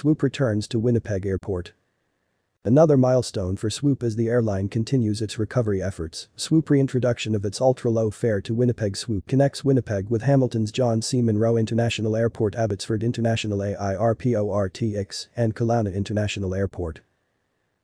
Swoop returns to Winnipeg Airport. Another milestone for Swoop as the airline continues its recovery efforts. Swoop reintroduction of its ultra-low fare to Winnipeg Swoop connects Winnipeg with Hamilton's John C. Munro International Airport Abbotsford International AIRPORTX and Kelowna International Airport.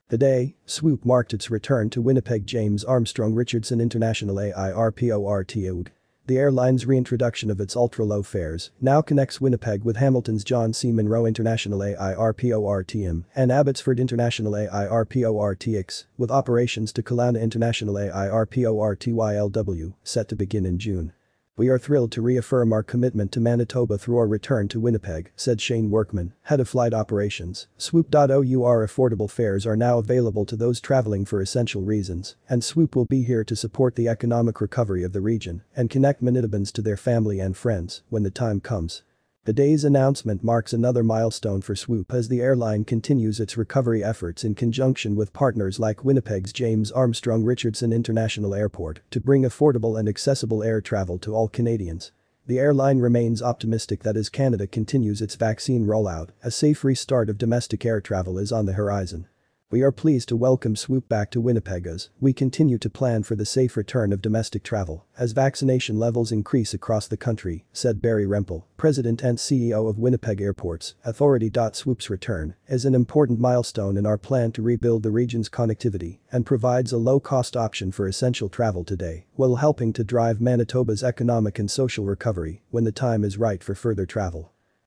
Today, Swoop marked its return to Winnipeg James Armstrong Richardson International AIRPORTUG. The airline's reintroduction of its ultra-low fares now connects Winnipeg with Hamilton's John C. Munro International AIRPORTM and Abbotsford International AIRPORTX, with operations to Kelowna International AIRPORTYLW set to begin in June. We are thrilled to reaffirm our commitment to Manitoba through our return to Winnipeg, said Shane Workman, head of flight operations. Swoop.our affordable fares are now available to those traveling for essential reasons, and Swoop will be here to support the economic recovery of the region and connect Manitobans to their family and friends when the time comes. The day's announcement marks another milestone for Swoop as the airline continues its recovery efforts in conjunction with partners like Winnipeg's James Armstrong Richardson International Airport to bring affordable and accessible air travel to all Canadians. The airline remains optimistic that as Canada continues its vaccine rollout, a safe restart of domestic air travel is on the horizon. We are pleased to welcome Swoop back to Winnipeg as we continue to plan for the safe return of domestic travel as vaccination levels increase across the country, said Barry Rempel, president and CEO of Winnipeg Airports Authority. Swoop's return is an important milestone in our plan to rebuild the region's connectivity and provides a low-cost option for essential travel today while helping to drive Manitoba's economic and social recovery when the time is right for further travel.